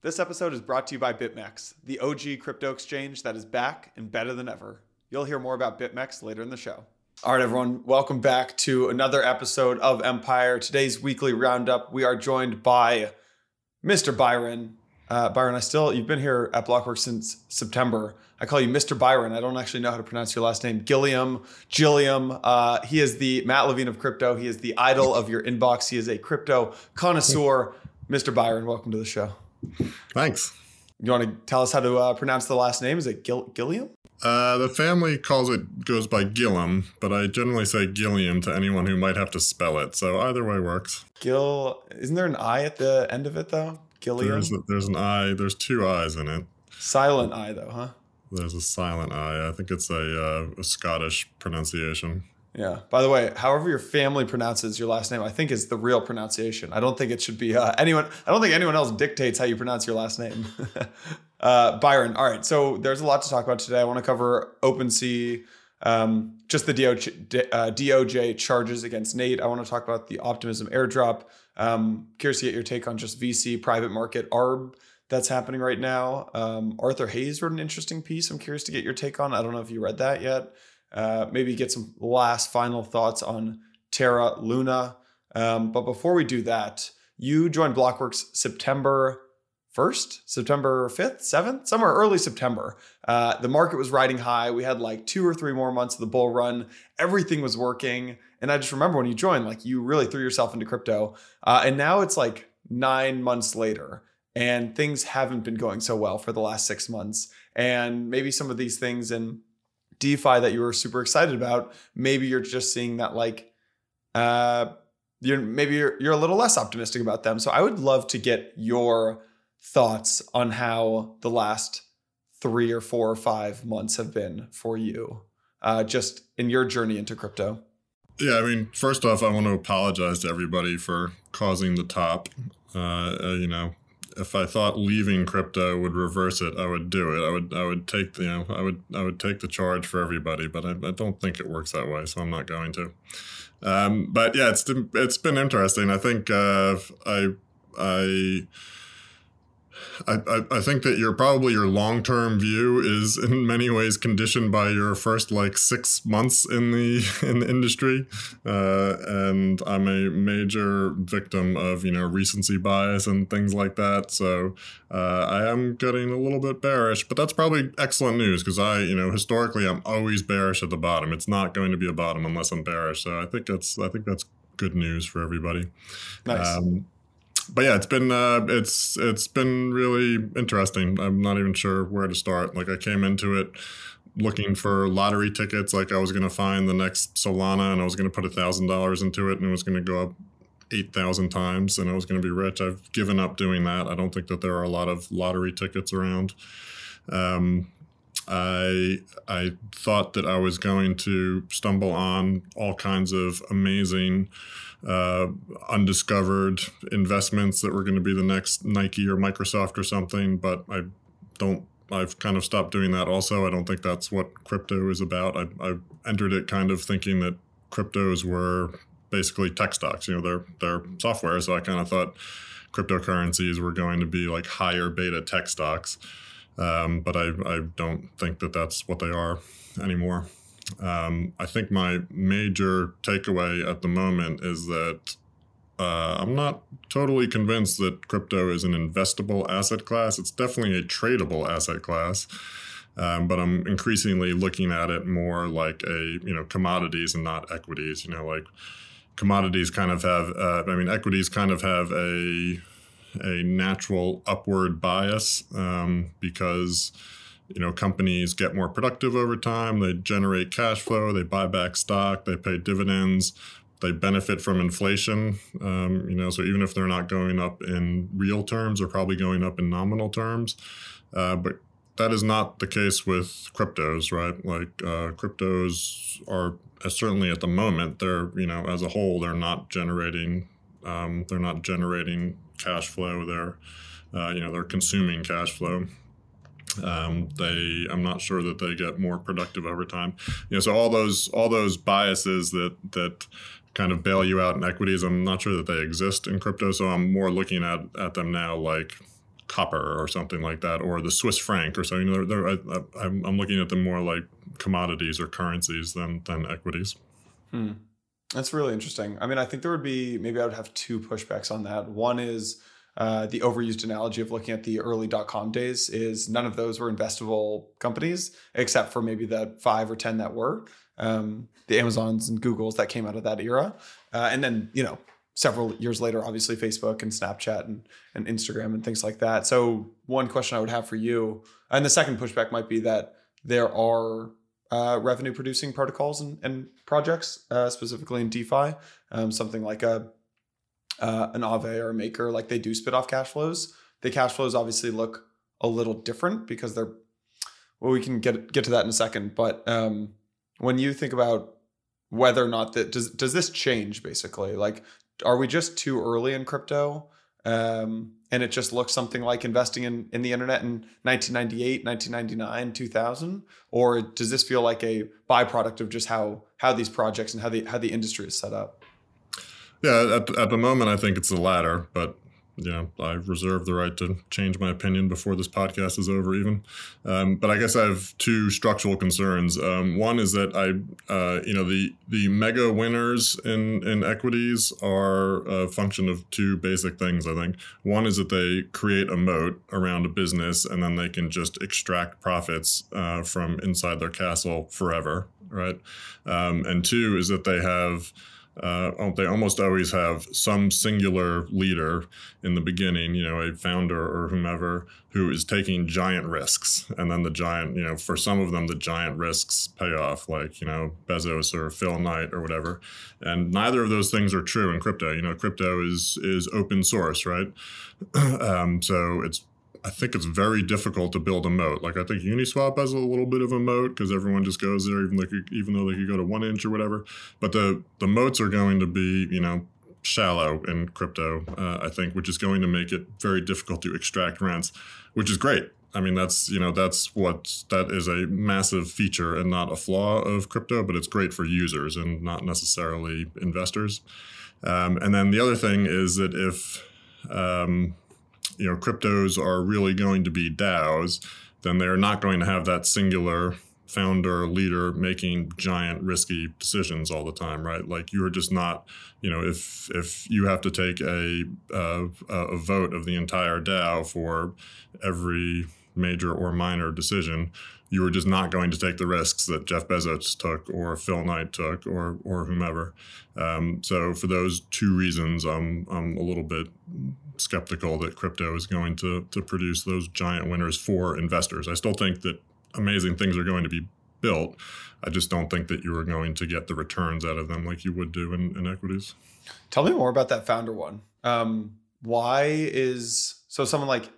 This episode is brought to you by BitMEX, the OG crypto exchange that is back and better than ever. You'll hear more about BitMEX later in the show. All right, everyone, welcome back to another episode of Empire. Today's weekly roundup, we are joined by Mr. Byron. Uh, Byron, I still, you've been here at Blockworks since September. I call you Mr. Byron. I don't actually know how to pronounce your last name. Gilliam, Gilliam. Uh, he is the Matt Levine of crypto. He is the idol of your inbox. He is a crypto connoisseur. Mr. Byron, welcome to the show. Thanks. You want to tell us how to uh, pronounce the last name? Is it Gil- Gilliam? Uh, the family calls it goes by Gillum, but I generally say Gilliam to anyone who might have to spell it. So either way works. Gil, isn't there an I at the end of it though? Gilliam. There's, there's an I. There's two I's in it. Silent I though, huh? There's a silent I. I think it's a, uh, a Scottish pronunciation. Yeah. By the way, however your family pronounces your last name, I think is the real pronunciation. I don't think it should be uh, anyone. I don't think anyone else dictates how you pronounce your last name. uh, Byron. All right. So there's a lot to talk about today. I want to cover OpenSea, um, just the DOJ, uh, DOJ charges against Nate. I want to talk about the Optimism airdrop. Um, curious to get your take on just VC private market ARB that's happening right now. Um, Arthur Hayes wrote an interesting piece. I'm curious to get your take on. I don't know if you read that yet. Uh, maybe get some last final thoughts on Terra Luna. Um, but before we do that, you joined Blockworks September 1st, September 5th, 7th, somewhere early September. Uh, the market was riding high. We had like two or three more months of the bull run. Everything was working. And I just remember when you joined, like you really threw yourself into crypto. Uh, and now it's like nine months later and things haven't been going so well for the last six months. And maybe some of these things in DeFi that you were super excited about, maybe you're just seeing that like uh you're maybe you're you're a little less optimistic about them. So I would love to get your thoughts on how the last three or four or five months have been for you, uh, just in your journey into crypto. Yeah, I mean, first off, I want to apologize to everybody for causing the top. Uh, uh, you know, if I thought leaving crypto would reverse it, I would do it. I would I would take the, you know I would I would take the charge for everybody, but I, I don't think it works that way, so I'm not going to. Um, but yeah, it's it's been interesting. I think uh, I I I, I, think that your probably your long term view is in many ways conditioned by your first like six months in the in the industry, uh, and I'm a major victim of you know recency bias and things like that. So uh, I am getting a little bit bearish, but that's probably excellent news because I you know historically I'm always bearish at the bottom. It's not going to be a bottom unless I'm bearish. So I think that's I think that's good news for everybody. Nice. Um, but yeah, it's been uh, it's it's been really interesting. I'm not even sure where to start. Like I came into it looking for lottery tickets, like I was gonna find the next Solana, and I was gonna put a thousand dollars into it, and it was gonna go up eight thousand times, and I was gonna be rich. I've given up doing that. I don't think that there are a lot of lottery tickets around. Um, I I thought that I was going to stumble on all kinds of amazing uh, undiscovered investments that were going to be the next Nike or Microsoft or something, but I don't. I've kind of stopped doing that. Also, I don't think that's what crypto is about. I, I entered it kind of thinking that cryptos were basically tech stocks. You know, they're they're software. So I kind of thought cryptocurrencies were going to be like higher beta tech stocks. Um, but I, I don't think that that's what they are anymore. Um, I think my major takeaway at the moment is that uh, I'm not totally convinced that crypto is an investable asset class. It's definitely a tradable asset class. Um, but I'm increasingly looking at it more like a you know commodities and not equities. You know, like commodities kind of have. Uh, I mean, equities kind of have a a natural upward bias um, because you know companies get more productive over time. They generate cash flow. They buy back stock. They pay dividends. They benefit from inflation. Um, you know so even if they're not going up in real terms they're probably going up in nominal terms. Uh, but that is not the case with cryptos right? Like uh, cryptos are uh, certainly at the moment they're you know as a whole they're not generating um, they're not generating cash flow they're uh, you know they're consuming cash flow um, they i'm not sure that they get more productive over time you know so all those all those biases that that kind of bail you out in equities i'm not sure that they exist in crypto so i'm more looking at at them now like copper or something like that, or the Swiss franc or something. They're, they're, I, am looking at them more like commodities or currencies than than equities. Hmm. That's really interesting. I mean, I think there would be maybe I would have two pushbacks on that. One is uh, the overused analogy of looking at the early dot com days is none of those were investable companies except for maybe the five or ten that were um, the Amazons and Googles that came out of that era, uh, and then you know several years later, obviously Facebook and Snapchat and, and Instagram and things like that. So one question I would have for you, and the second pushback might be that there are uh, revenue producing protocols and, and projects, uh, specifically in DeFi, um, something like a uh, an Aave or a Maker, like they do spit off cash flows. The cash flows obviously look a little different because they're well, we can get get to that in a second. But um, when you think about whether or not that does does this change basically, like are we just too early in crypto? Um, and it just looks something like investing in, in the internet in 1998, 1999, 2000? Or does this feel like a byproduct of just how how these projects and how the how the industry is set up? Yeah, at, at the moment, I think it's the latter, but know, I reserve the right to change my opinion before this podcast is over, even. Um, but I guess I have two structural concerns. Um, one is that I, uh, you know, the the mega winners in in equities are a function of two basic things. I think one is that they create a moat around a business, and then they can just extract profits uh, from inside their castle forever, right? Um, and two is that they have uh, they almost always have some singular leader in the beginning, you know, a founder or whomever who is taking giant risks. And then the giant, you know, for some of them, the giant risks pay off, like, you know, Bezos or Phil Knight or whatever. And neither of those things are true in crypto. You know, crypto is is open source, right? um, so it's I think it's very difficult to build a moat. Like I think Uniswap has a little bit of a moat because everyone just goes there, even like even though they could go to 1inch or whatever. But the the moats are going to be you know shallow in crypto. Uh, I think, which is going to make it very difficult to extract rents, which is great. I mean, that's you know that's what that is a massive feature and not a flaw of crypto, but it's great for users and not necessarily investors. Um, and then the other thing is that if um, you know cryptos are really going to be DAOs, then they're not going to have that singular founder leader making giant risky decisions all the time right like you're just not you know if if you have to take a a, a vote of the entire dao for every major or minor decision you were just not going to take the risks that Jeff Bezos took or Phil Knight took or or whomever. Um, so for those two reasons, I'm I'm a little bit skeptical that crypto is going to to produce those giant winners for investors. I still think that amazing things are going to be built. I just don't think that you are going to get the returns out of them like you would do in, in equities. Tell me more about that founder one. Um, why is so someone like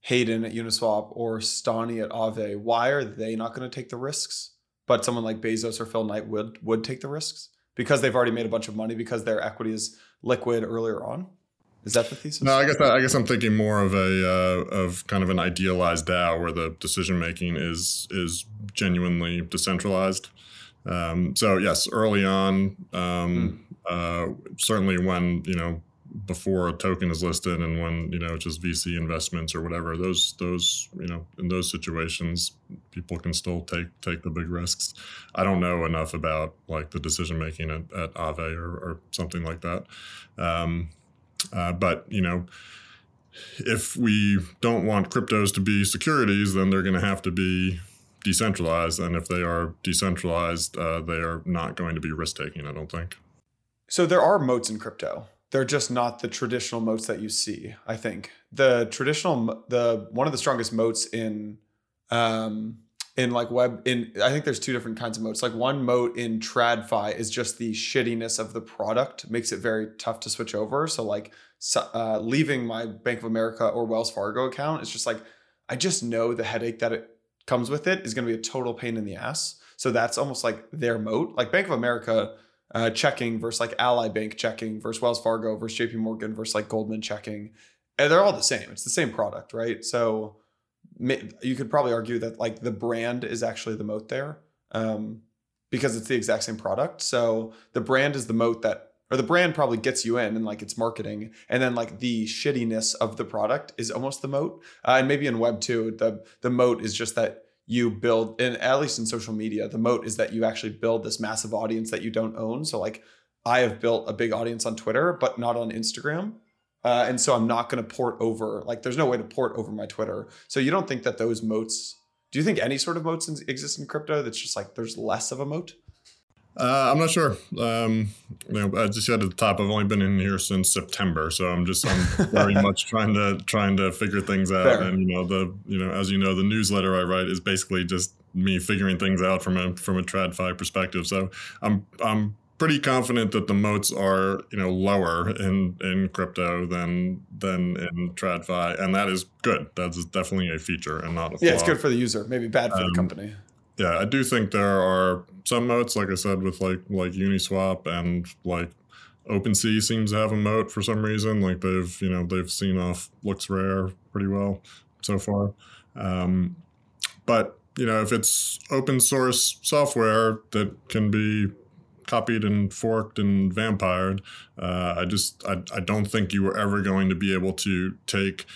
Hayden at Uniswap or Stani at Aave, why are they not going to take the risks? But someone like Bezos or Phil Knight would would take the risks because they've already made a bunch of money because their equity is liquid earlier on. Is that the thesis? No, I guess I guess I'm thinking more of a uh, of kind of an idealized DAO where the decision making is is genuinely decentralized. Um, so yes, early on, um, mm. uh, certainly when you know before a token is listed and when you know it's just VC investments or whatever, those those you know in those situations, people can still take take the big risks. I don't know enough about like the decision making at, at Aave or, or something like that. Um, uh, but you know, if we don't want cryptos to be securities, then they're going to have to be decentralized. And if they are decentralized, uh, they are not going to be risk taking. I don't think. So there are moats in crypto. They're just not the traditional moats that you see. I think the traditional, the one of the strongest moats in um, in like web in i think there's two different kinds of moats. Like one moat in tradfi is just the shittiness of the product makes it very tough to switch over. So like uh, leaving my bank of america or wells fargo account it's just like i just know the headache that it comes with it is going to be a total pain in the ass. So that's almost like their moat. Like bank of america uh, checking versus like ally bank checking versus wells fargo versus jp morgan versus like goldman checking. And they're all the same. It's the same product right? So you could probably argue that like the brand is actually the moat there um, because it's the exact same product. So the brand is the moat that or the brand probably gets you in and like it's marketing and then like the shittiness of the product is almost the moat. Uh, and maybe in web two the the moat is just that you build and at least in social media the moat is that you actually build this massive audience that you don't own. So like i have built a big audience on twitter but not on instagram uh, and so i'm not going to port over like there's no way to port over my twitter so you don't think that those moats do you think any sort of moats exist in crypto that's just like there's less of a moat uh, I'm not sure. Um, you know, I just said at the top, I've only been in here since September, so I'm just I'm very much trying to trying to figure things out. Fair. And you know, the you know, as you know, the newsletter I write is basically just me figuring things out from a from a TradFi perspective. So I'm I'm pretty confident that the moats are you know lower in in crypto than than in TradFi, and that is good. That's definitely a feature and not a yeah. It's good for the user, maybe bad for um, the company yeah, I do think there are some moats, like I said, with like like Uniswap and like OpenSea seems to have a moat for some reason. Like they've you know they've seen off LooksRare pretty well so far. Um, but you know if it's open source software that can be copied and forked and vampired, uh, I just I, I don't think you were ever going to be able to take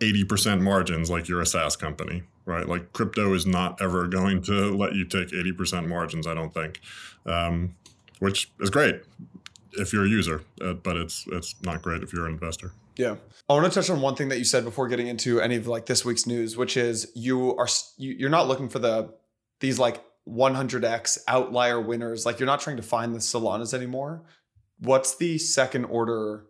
80% margins like you're a SaaS company right? Like crypto is not ever going to let you take 80% margins, I don't think, um, which is great if you're a user, uh, but it's it's not great if you're an investor. Yeah. I want to touch on one thing that you said before getting into any of like this week's news, which is you are you're not looking for the these like 100x outlier winners. Like you're not trying to find the Solanas anymore. What's the second order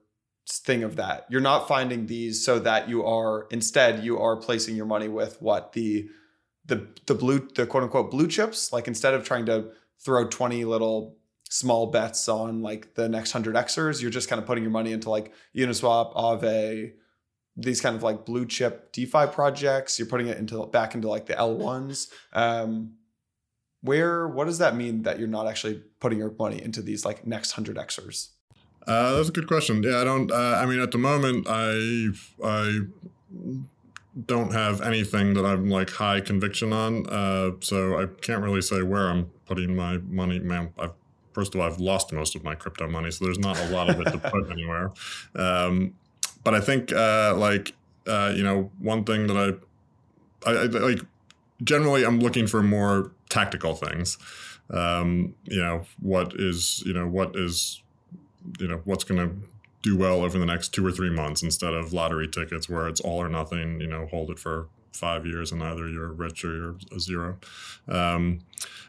thing of that. You're not finding these so that you are instead you are placing your money with what the the the blue the quote unquote blue chips. Like instead of trying to throw 20 little small bets on like the next 100 Xers, you're just kind of putting your money into like Uniswap, Aave, these kind of like blue chip DeFi projects. You're putting it into back into like the L1s. Um, where what does that mean that you're not actually putting your money into these like next 100 Xers? Uh, that's a good question. Yeah, I don't. Uh, I mean, at the moment, I I don't have anything that I'm like high conviction on. Uh, so I can't really say where I'm putting my money. Man, I've, first of all, I've lost most of my crypto money, so there's not a lot of it to put anywhere. Um, but I think uh, like uh, you know one thing that I, I, I like generally I'm looking for more tactical things. Um, you know what is you know what is you know what's going to do well over the next two or three months instead of lottery tickets where it's all or nothing. You know, hold it for five years and either you're rich or you're a zero. Um,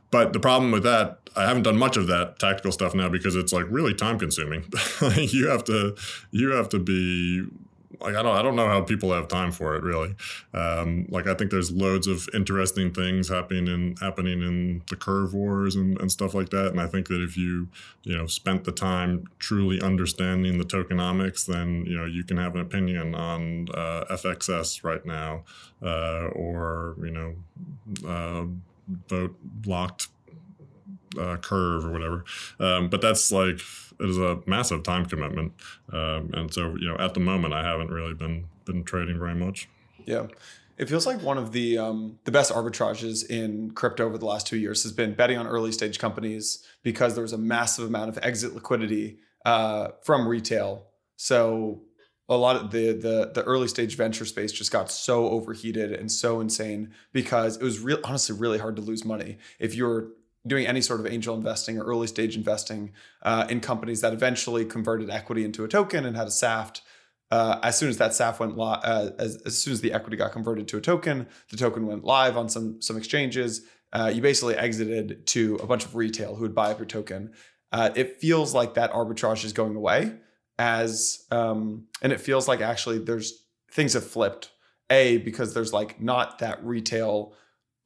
but the problem with that, I haven't done much of that tactical stuff now because it's like really time consuming. you have to you have to be like I don't I don't know how people have time for it really. Um, like I think there's loads of interesting things happening in happening in the curve wars and, and stuff like that. And I think that if you you know spent the time truly understanding the tokenomics, then you know you can have an opinion on uh, FXS right now, uh, or you know uh, vote locked uh, curve or whatever. Um, but that's like it is a massive time commitment, um, and so you know at the moment I haven't really been been trading very much. Yeah. It feels like one of the um, the best arbitrages in crypto over the last two years has been betting on early stage companies because there was a massive amount of exit liquidity uh, from retail. So a lot of the the the early stage venture space just got so overheated and so insane because it was real honestly really hard to lose money if you're doing any sort of angel investing or early stage investing uh, in companies that eventually converted equity into a token and had a SAFT. Uh, as soon as that SAFT went live, uh, as, as soon as the equity got converted to a token, the token went live on some some exchanges. Uh, you basically exited to a bunch of retail who would buy up your token. Uh, it feels like that arbitrage is going away, as um, and it feels like actually there's things have flipped. A because there's like not that retail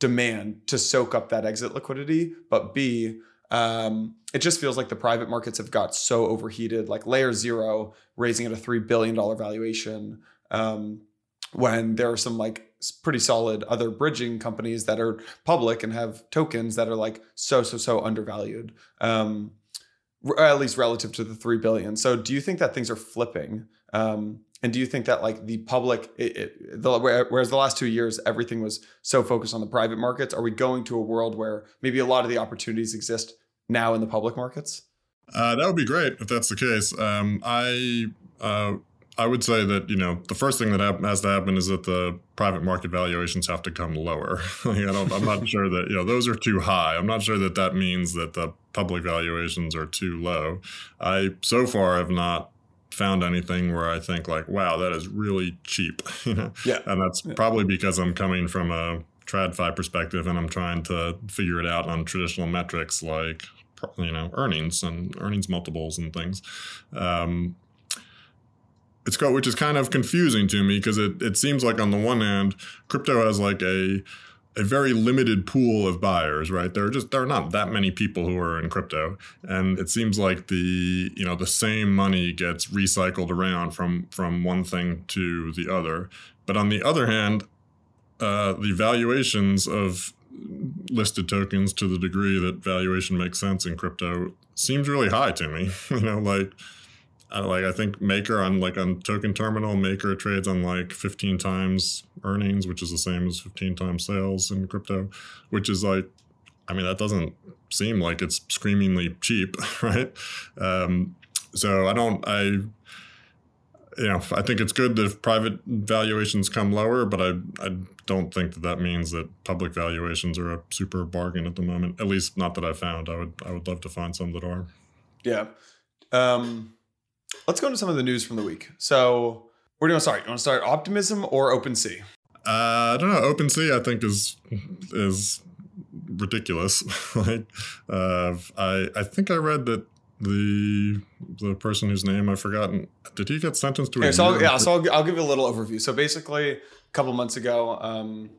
demand to soak up that exit liquidity, but B, um, it just feels like the private markets have got so overheated. Like Layer Zero raising at a three billion dollar valuation, um, when there are some like pretty solid other bridging companies that are public and have tokens that are like so so so undervalued, um, at least relative to the three billion. So, do you think that things are flipping? Um, and do you think that like the public, it, it, the, whereas the last two years everything was so focused on the private markets, are we going to a world where maybe a lot of the opportunities exist now in the public markets? Uh, that would be great if that's the case. Um, I uh, I would say that you know the first thing that has to happen is that the private market valuations have to come lower. like I don't, I'm not sure that you know those are too high. I'm not sure that that means that the public valuations are too low. I so far have not found anything where I think like, wow, that is really cheap. you know, yeah, and that's yeah. probably because I'm coming from a TradFi perspective and I'm trying to figure it out on traditional metrics like you know earnings and earnings multiples and things. Um, it's got which is kind of confusing to me because it, it seems like on the one hand crypto has like a a very limited pool of buyers right? There are just there are not that many people who are in crypto. And it seems like the you know the same money gets recycled around from from one thing to the other. But on the other hand uh, the valuations of listed tokens to the degree that valuation makes sense in crypto seems really high to me. You know like uh, like I think Maker on like on Token Terminal, Maker trades on like 15 times earnings, which is the same as 15 times sales in crypto, which is like, I mean, that doesn't seem like it's screamingly cheap, right? Um, so I don't, I, you know, I think it's good that if private valuations come lower, but I, I don't think that that means that public valuations are a super bargain at the moment. At least not that I found. I would, I would love to find some that are. Yeah. Um, Let's go into some of the news from the week. So, where do you want to start? You want to start Optimism or OpenSea? Uh, I don't know. OpenSea, I think is is ridiculous. like, uh, I I think I read that the the person whose name I've forgotten did he get sentenced to? A so I'll, yeah, so I'll, I'll give you a little overview. So basically, a couple months ago, um,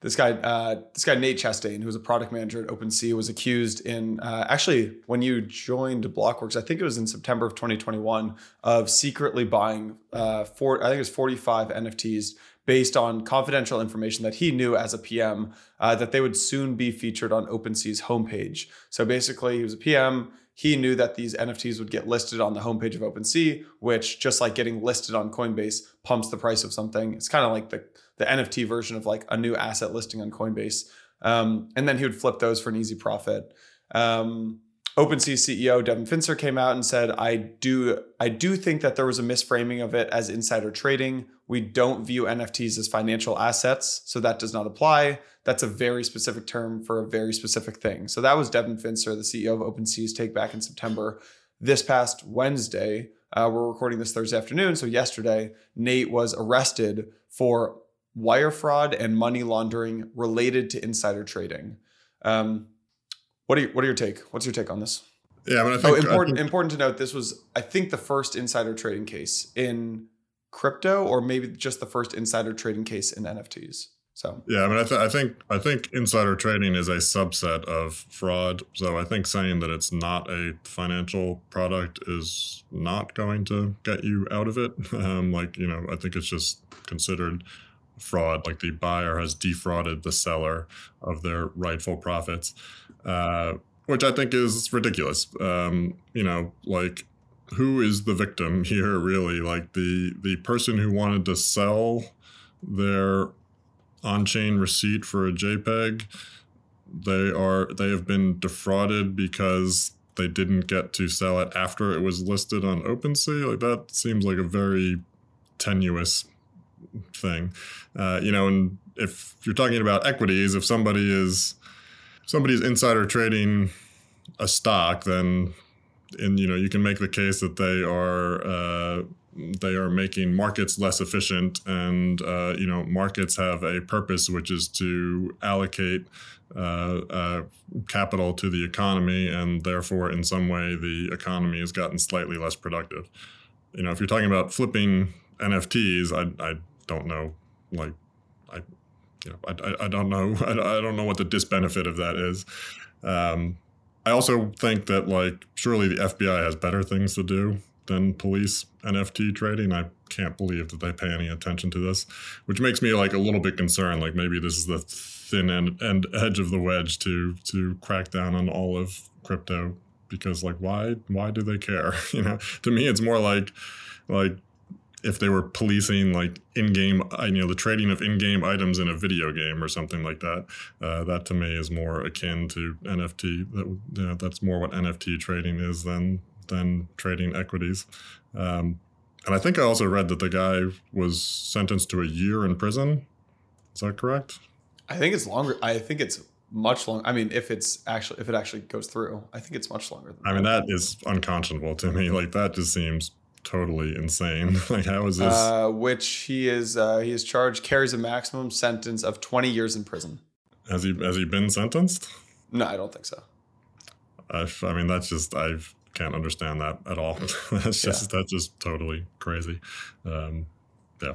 this guy, uh, this guy Nate Chastain, who was a product manager at OpenSea, was accused in uh, actually when you joined Blockworks, I think it was in September of 2021, of secretly buying uh, four, I think it was 45 NFTs based on confidential information that he knew as a PM uh, that they would soon be featured on OpenSea's homepage. So basically, he was a PM. He knew that these NFTs would get listed on the homepage of OpenSea, which just like getting listed on Coinbase pumps the price of something. It's kind of like the the NFT version of like a new asset listing on Coinbase. Um, and then he would flip those for an easy profit. Um, OpenSea CEO Devin Finzer came out and said, "I do, I do think that there was a misframing of it as insider trading. We don't view NFTs as financial assets, so that does not apply. That's a very specific term for a very specific thing." So that was Devin Finzer, the CEO of OpenSea's take back in September. This past Wednesday, uh, we're recording this Thursday afternoon, so yesterday, Nate was arrested for wire fraud and money laundering related to insider trading. Um, what are you, what are your take? What's your take on this? Yeah, I mean, I oh, think, oh, important think, important to note. This was, I think, the first insider trading case in crypto, or maybe just the first insider trading case in NFTs. So yeah, I mean, I, th- I think I think insider trading is a subset of fraud. So I think saying that it's not a financial product is not going to get you out of it. Um, like you know, I think it's just considered fraud, like the buyer has defrauded the seller of their rightful profits, uh, which I think is ridiculous. Um, you know, like who is the victim here really? Like the the person who wanted to sell their on-chain receipt for a JPEG, they are they have been defrauded because they didn't get to sell it after it was listed on OpenSea. Like that seems like a very tenuous thing. Uh, you know, and if you're talking about equities, if somebody is somebody's insider trading a stock, then and you know you can make the case that they are uh, they are making markets less efficient, and uh, you know markets have a purpose, which is to allocate uh, uh, capital to the economy, and therefore, in some way, the economy has gotten slightly less productive. You know, if you're talking about flipping NFTs, I, I don't know, like, I, you know, I, I don't know, I, don't know what the disbenefit of that is. Um, I also think that like surely the FBI has better things to do than police NFT trading. I can't believe that they pay any attention to this, which makes me like a little bit concerned. Like maybe this is the thin end, end edge of the wedge to to crack down on all of crypto because like why why do they care? you know, to me it's more like like if they were policing like in-game, uh, you know, the trading of in-game items in a video game or something like that. Uh, that to me is more akin to NFT. That you know, that's more what NFT trading is than than trading equities. Um, and I think I also read that the guy was sentenced to a year in prison. Is that correct? I think it's longer. I think it's much longer. I mean, if it's actually if it actually goes through, I think it's much longer. I mean, that is unconscionable to me. Like that just seems totally insane. like how is this? Uh, which he is uh, he is charged carries a maximum sentence of twenty years in prison. Has he has he been sentenced? No, I don't think so. I, I mean, that's just I can't understand that at all. that's just yeah. that's just totally crazy. Um, yeah.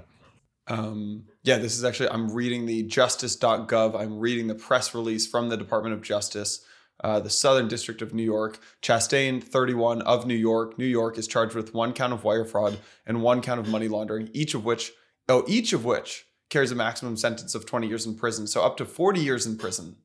Um, yeah, this is actually I'm reading the justice.gov. I'm reading the press release from the Department of Justice uh, the Southern District of New York. Chastain, 31 of New York. New York is charged with one count of wire fraud and one count of money laundering, each of which, oh, each of which carries a maximum sentence of 20 years in prison. So up to 40 years in prison.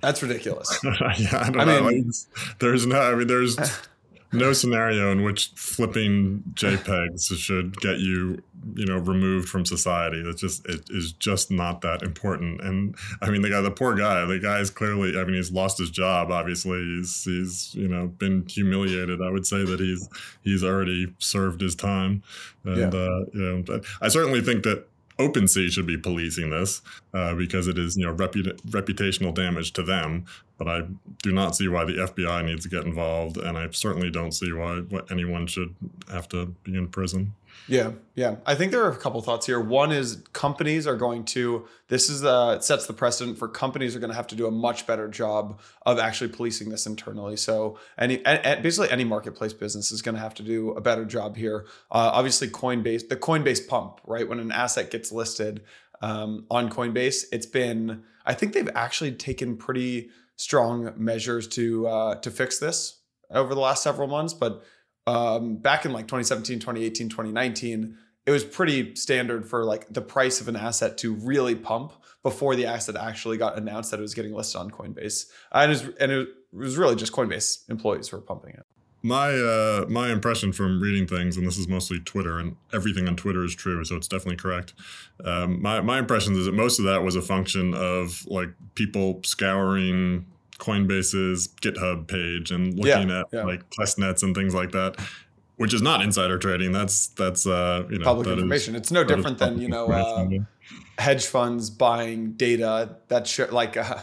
That's ridiculous. yeah, I, I mean, there's no, I mean, there's no scenario in which flipping JPEGs should get you, you know, removed from society. It's just it is just not that important. And I mean, the guy, the poor guy, the guy is clearly. I mean, he's lost his job. Obviously, he's he's you know been humiliated. I would say that he's he's already served his time. And yeah. uh, you know, I certainly think that OpenSea should be policing this uh, because it is, you know, reputa- reputational damage to them. But I do not see why the FBI needs to get involved, and I certainly don't see why anyone should have to be in prison. Yeah, yeah. I think there are a couple thoughts here. One is companies are going to this is sets the precedent for companies are going to have to do a much better job of actually policing this internally. So any basically any marketplace business is going to have to do a better job here. Uh, obviously, Coinbase, the Coinbase pump, right? When an asset gets listed um, on Coinbase, it's been I think they've actually taken pretty strong measures to uh, to fix this over the last several months, but um, back in like 2017, 2018, 2019, it was pretty standard for like the price of an asset to really pump before the asset actually got announced that it was getting listed on Coinbase. And it was, and it was really just Coinbase employees who were pumping it. My uh, my impression from reading things, and this is mostly Twitter, and everything on Twitter is true, so it's definitely correct. Um, my my impression is that most of that was a function of like people scouring Coinbase's GitHub page and looking yeah, at yeah. like test nets and things like that, which is not insider trading. That's that's uh, you know public information. Is, it's no different than you know uh, hedge funds buying data that show like uh,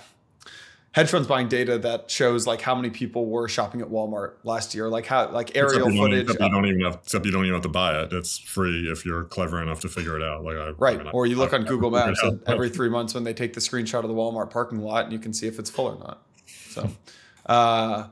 hedge funds buying data that shows like how many people were shopping at Walmart last year, like how like aerial footage. Except you don't even have, except you don't even have to buy it. It's free if you're clever enough to figure it out. Like I, right, I mean, or you look I, on Google Maps every three months when they take the screenshot of the Walmart parking lot, and you can see if it's full or not. So, uh,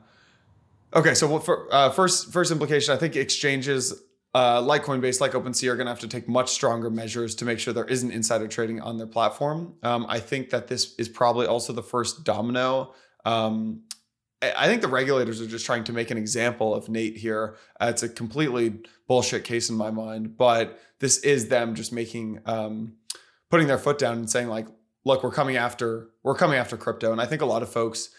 okay. So for, uh, first, first implication, I think exchanges uh, like Coinbase, like OpenSea, are going to have to take much stronger measures to make sure there isn't insider trading on their platform. Um, I think that this is probably also the first domino. Um, I think the regulators are just trying to make an example of Nate here. Uh, it's a completely bullshit case in my mind, but this is them just making, um, putting their foot down and saying like, look, we're coming after, we're coming after crypto. And I think a lot of folks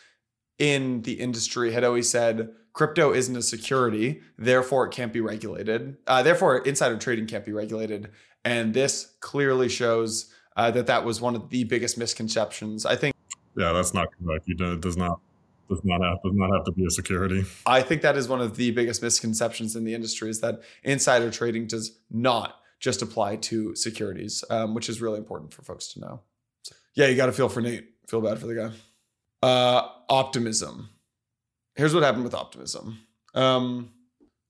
in the industry had always said crypto isn't a security, therefore it can't be regulated. Uh, therefore, insider trading can't be regulated. And this clearly shows uh, that that was one of the biggest misconceptions. I think. Yeah, that's not correct. It does not does not have does not have to be a security. I think that is one of the biggest misconceptions in the industry is that insider trading does not just apply to securities, um, which is really important for folks to know. So, yeah, you got to feel for Nate. Feel bad for the guy. Uh, optimism. Here's what happened with optimism. Um,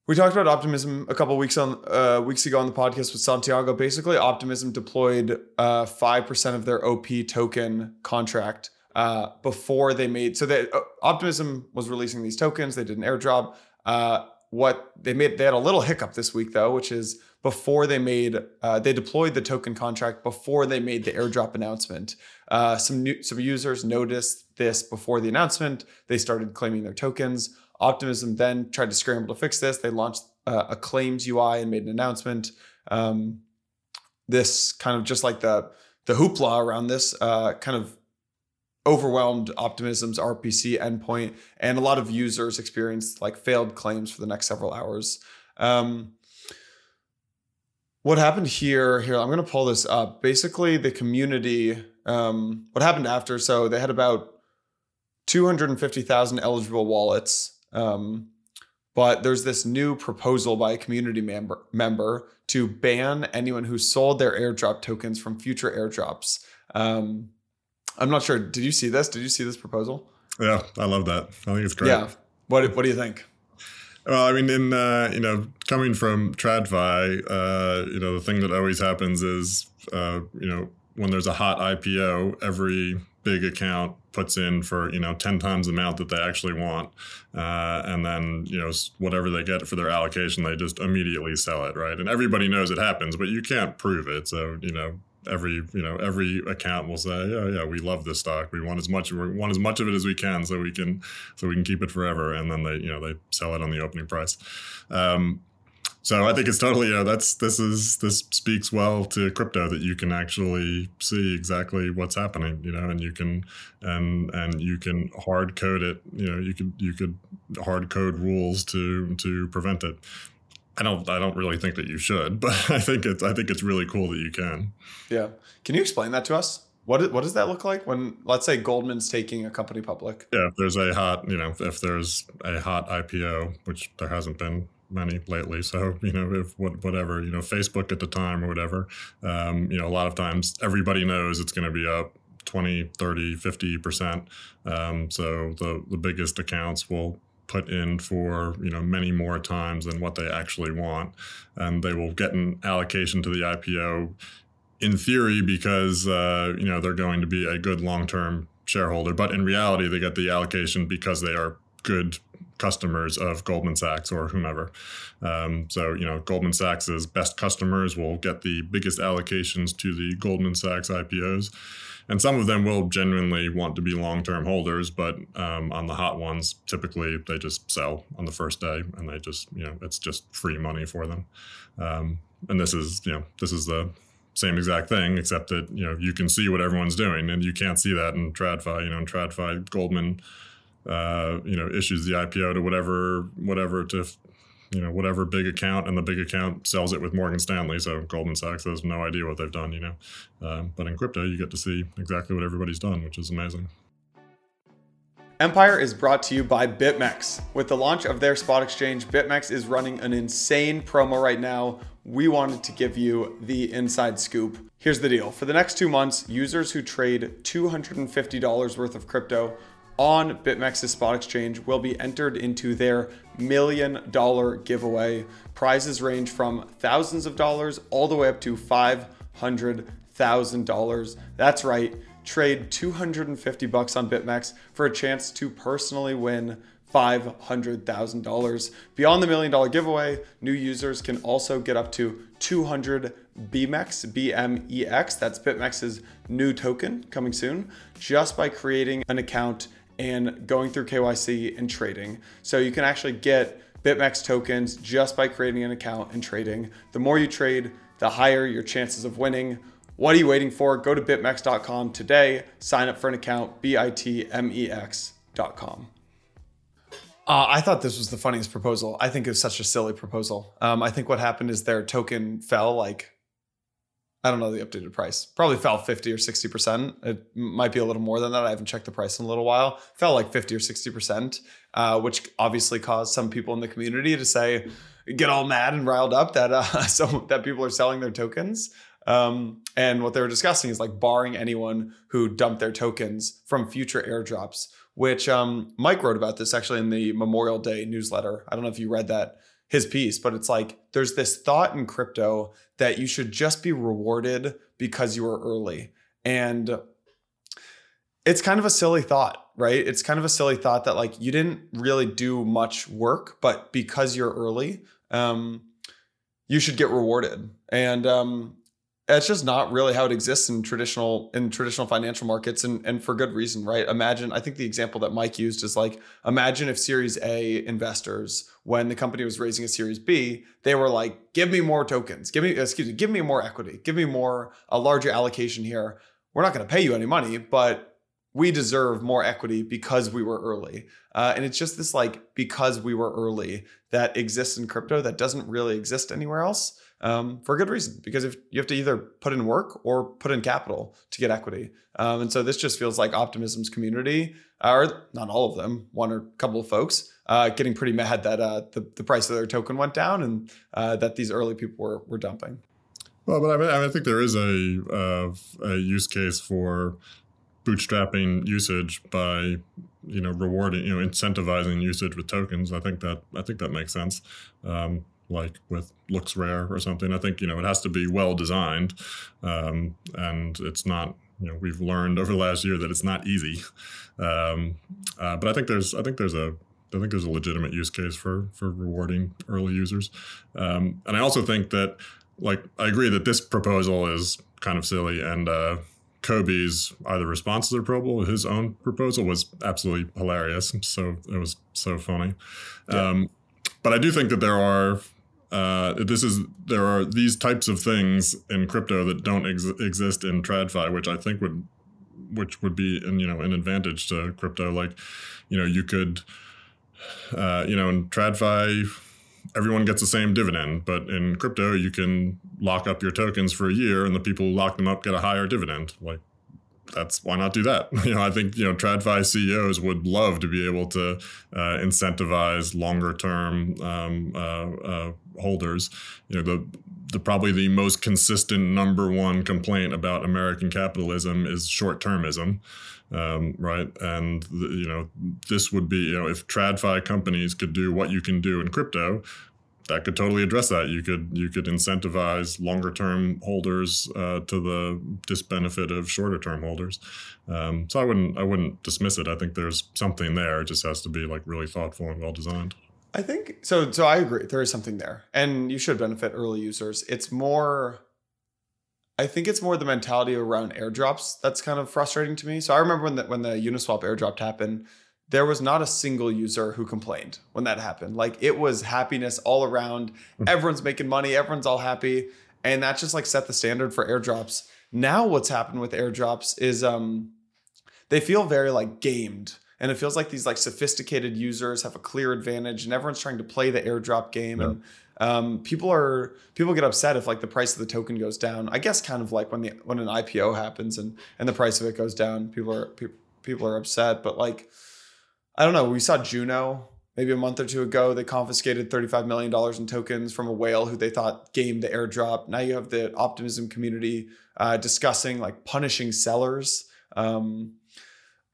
we talked about optimism a couple weeks on uh, weeks ago on the podcast with Santiago. Basically, optimism deployed uh, five uh, percent of their OP token contract uh, before they made. So that uh, optimism was releasing these tokens. They did an airdrop. Uh, what they made, they had a little hiccup this week though, which is before they made uh, they deployed the token contract before they made the airdrop announcement. Uh, some new, some users noticed this before the announcement. They started claiming their tokens. Optimism then tried to scramble to fix this. They launched uh, a claims UI and made an announcement. Um, this kind of just like the the hoopla around this uh, kind of overwhelmed Optimism's RPC endpoint, and a lot of users experienced like failed claims for the next several hours. Um, what happened here here i'm going to pull this up. Basically the community um, what happened after so they had about 250000 eligible wallets um, but there's this new proposal by a community member member to ban anyone who sold their airdrop tokens from future airdrops. Um, i'm not sure did you see this? Did you see this proposal? Yeah i love that. I think it's great. Yeah. What, what do you think well, I mean, in uh, you know, coming from TradFi, uh, you know, the thing that always happens is, uh, you know, when there's a hot IPO, every big account puts in for you know 10 times the amount that they actually want. Uh, and then you know whatever they get for their allocation they just immediately sell it right? And everybody knows it happens but you can't prove it. So you know every you know every account will say yeah yeah we love this stock we want as much we want as much of it as we can so we can so we can keep it forever and then they you know they sell it on the opening price um, so I think it's totally yeah. That's this is this speaks well to crypto that you can actually see exactly what's happening, you know, and you can and and you can hard code it. You know, you could you could hard code rules to to prevent it. I don't I don't really think that you should, but I think it's I think it's really cool that you can. Yeah. Can you explain that to us? What what does that look like when let's say Goldman's taking a company public? Yeah, if there's a hot, you know, if there's a hot IPO, which there hasn't been many lately. So, you know, if whatever, you know, Facebook at the time or whatever, um, you know, a lot of times everybody knows it's going to be up 20, 30, 50%. Um, so the, the biggest accounts will put in for you know many more times than what they actually want and they will get an allocation to the ipo in theory because uh, you know they're going to be a good long-term shareholder but in reality they get the allocation because they are good customers of Goldman Sachs or whomever. Um, so, you know, Goldman Sachs's best customers will get the biggest allocations to the Goldman Sachs IPOs. And some of them will genuinely want to be long term holders, but um, on the hot ones, typically they just sell on the first day and they just, you know, it's just free money for them. Um, and this is, you know, this is the same exact thing, except that, you know, you can see what everyone's doing and you can't see that in TradFi. You know, in TradFi, Goldman uh, you know, issues the IPO to whatever, whatever to, you know, whatever big account, and the big account sells it with Morgan Stanley. So Goldman Sachs has no idea what they've done, you know. Uh, but in crypto, you get to see exactly what everybody's done, which is amazing. Empire is brought to you by BitMEX. With the launch of their spot exchange, BitMEX is running an insane promo right now. We wanted to give you the inside scoop. Here's the deal for the next two months, users who trade $250 worth of crypto on BitMEX's spot exchange will be entered into their million dollar giveaway. Prizes range from thousands of dollars all the way up to $500,000. That's right, trade 250 bucks on BitMEX for a chance to personally win $500,000. Beyond the million dollar giveaway, new users can also get up to 200 BMEX, BMEX, that's BitMEX's new token coming soon, just by creating an account and going through KYC and trading. So you can actually get BitMEX tokens just by creating an account and trading. The more you trade, the higher your chances of winning. What are you waiting for? Go to bitmex.com today, sign up for an account, bitmex.com. Uh, I thought this was the funniest proposal. I think it was such a silly proposal. Um, I think what happened is their token fell like I don't know the updated price. Probably fell 50 or 60%. It might be a little more than that. I haven't checked the price in a little while. Fell like 50 or 60%, uh, which obviously caused some people in the community to say, get all mad and riled up that uh, so that people are selling their tokens. Um, and what they were discussing is like barring anyone who dumped their tokens from future airdrops, which um, Mike wrote about this actually in the Memorial Day newsletter. I don't know if you read that his piece, but it's like there's this thought in crypto that you should just be rewarded because you were early. And it's kind of a silly thought, right? It's kind of a silly thought that like you didn't really do much work, but because you're early, um, you should get rewarded. And um, it's just not really how it exists in traditional in traditional financial markets and and for good reason right? Imagine i think the example that mike used is like imagine if series a investors when the company was raising a series b they were like give me more tokens. Give me excuse me give me more equity. Give me more a larger allocation here. We're not going to pay you any money but we deserve more equity because we were early. Uh, and it's just this like because we were early that exists in crypto that doesn't really exist anywhere else um, for a good reason because if you have to either put in work or put in capital to get equity. Um, and so this just feels like optimism's community, or not all of them, one or a couple of folks, uh, getting pretty mad that uh, the, the price of their token went down and uh, that these early people were, were dumping. Well, but I, mean, I think there is a, uh, a use case for bootstrapping usage by you know rewarding you know incentivizing usage with tokens i think that i think that makes sense um, like with LooksRare or something i think you know it has to be well designed um, and it's not you know we've learned over the last year that it's not easy um, uh, but i think there's i think there's a I think there's a legitimate use case for for rewarding early users, um, and I also think that like I agree that this proposal is kind of silly and uh, Cobie's either responses the proposal, his own proposal was absolutely hilarious. So it was so funny. Yeah. Um, but I do think that there are uh, this is there are these types of things in crypto that don't ex- exist in TradFi, which I think would which would be an, you know an advantage to crypto. Like you know you could uh, you know in TradFi everyone gets the same dividend. But in crypto, you can lock up your tokens for a year, and the people who lock them up get a higher dividend. Like that's why not do that? You know, I think you know TradFi CEOs would love to be able to uh, incentivize longer term um, uh, uh, holders. You know, the the probably the most consistent number one complaint about American capitalism is short termism um, right? And the, you know, this would be you know if TradFi companies could do what you can do in crypto, that could totally address that. You could you could incentivize longer term holders uh, to the disbenefit of shorter term holders. Um, so I wouldn't I wouldn't dismiss it. I think there's something there. It just has to be like really thoughtful and well designed. I think so. So I agree. There is something there, and you should benefit early users. It's more I think it's more the mentality around airdrops that's kind of frustrating to me. So I remember when the when the Uniswap airdrop happened, there was not a single user who complained when that happened. Like it was happiness all around. Hmm. Everyone's making money, everyone's all happy, and that just like set the standard for airdrops. Now what's happened with airdrops is um they feel very like gamed and it feels like these like sophisticated users have a clear advantage and everyone's trying to play the airdrop game yeah. and um, people are people get upset if like the price of the token goes down. I guess kind of like when the when an IPO happens and and the price of it goes down, people are people people are upset. But like, I don't know. We saw Juno maybe a month or two ago. They confiscated thirty five million dollars in tokens from a whale who they thought gamed the airdrop. Now you have the optimism community uh, discussing like punishing sellers. Um,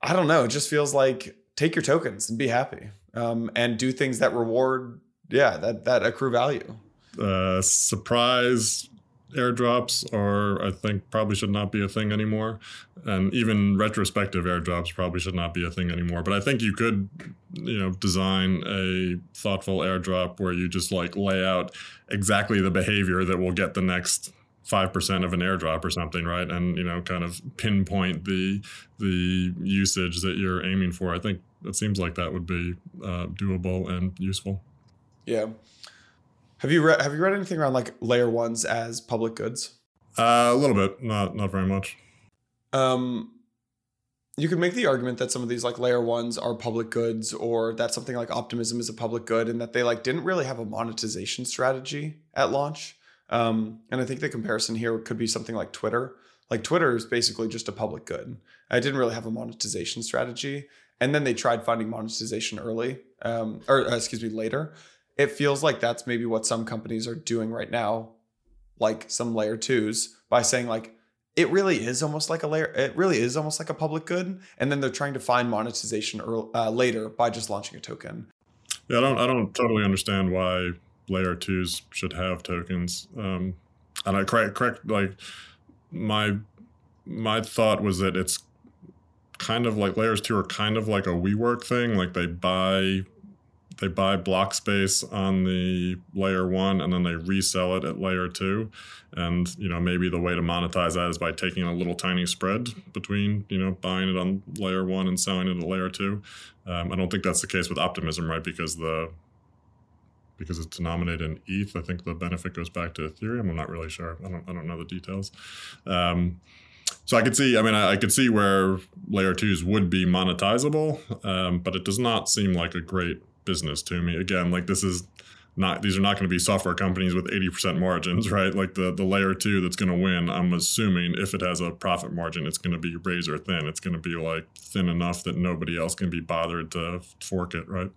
I don't know. It just feels like take your tokens and be happy um, and do things that reward yeah, that that accrue value. Uh, surprise airdrops are, I think, probably should not be a thing anymore, and even retrospective airdrops probably should not be a thing anymore. But I think you could, you know, design a thoughtful airdrop where you just like lay out exactly the behavior that will get the next five percent of an airdrop or something, right? And you know, kind of pinpoint the the usage that you're aiming for. I think it seems like that would be uh, doable and useful. Yeah. Have you read Have you read anything around like layer ones as public goods? Uh, a little bit, not not very much. Um, you could make the argument that some of these like layer ones are public goods, or that something like optimism is a public good, and that they like didn't really have a monetization strategy at launch. Um, and I think the comparison here could be something like Twitter. Like Twitter is basically just a public good. I didn't really have a monetization strategy, and then they tried finding monetization early, um, or uh, excuse me, later it feels like that's maybe what some companies are doing right now, like some layer twos, by saying like it really is almost like a layer. It really is almost like a public good, and then they're trying to find monetization early, uh, later by just launching a token. Yeah, I don't. I don't totally understand why layer twos should have tokens. Um, and I correct, correct. Like my my thought was that it's kind of like layers two are kind of like a WeWork thing. Like they buy they buy block space on the layer one and then they resell it at layer two and you know maybe the way to monetize that is by taking a little tiny spread between you know buying it on layer one and selling it at layer two um, i don't think that's the case with optimism right because the because it's denominated in ETH, I think the benefit goes back to Ethereum. I'm not really sure. I don't, I don't know the details. Um, so I could see, I mean, I, I, could see where layer twos would be monetizable, um, but it does not seem like a great business to me. Again, like this is not these are not going to be software companies with 80% margins, right? Like the the layer two that's going to win, I'm assuming if it has a profit margin, it's going to be razor thin. It's going to be like thin enough that nobody else can be bothered to fork it, right?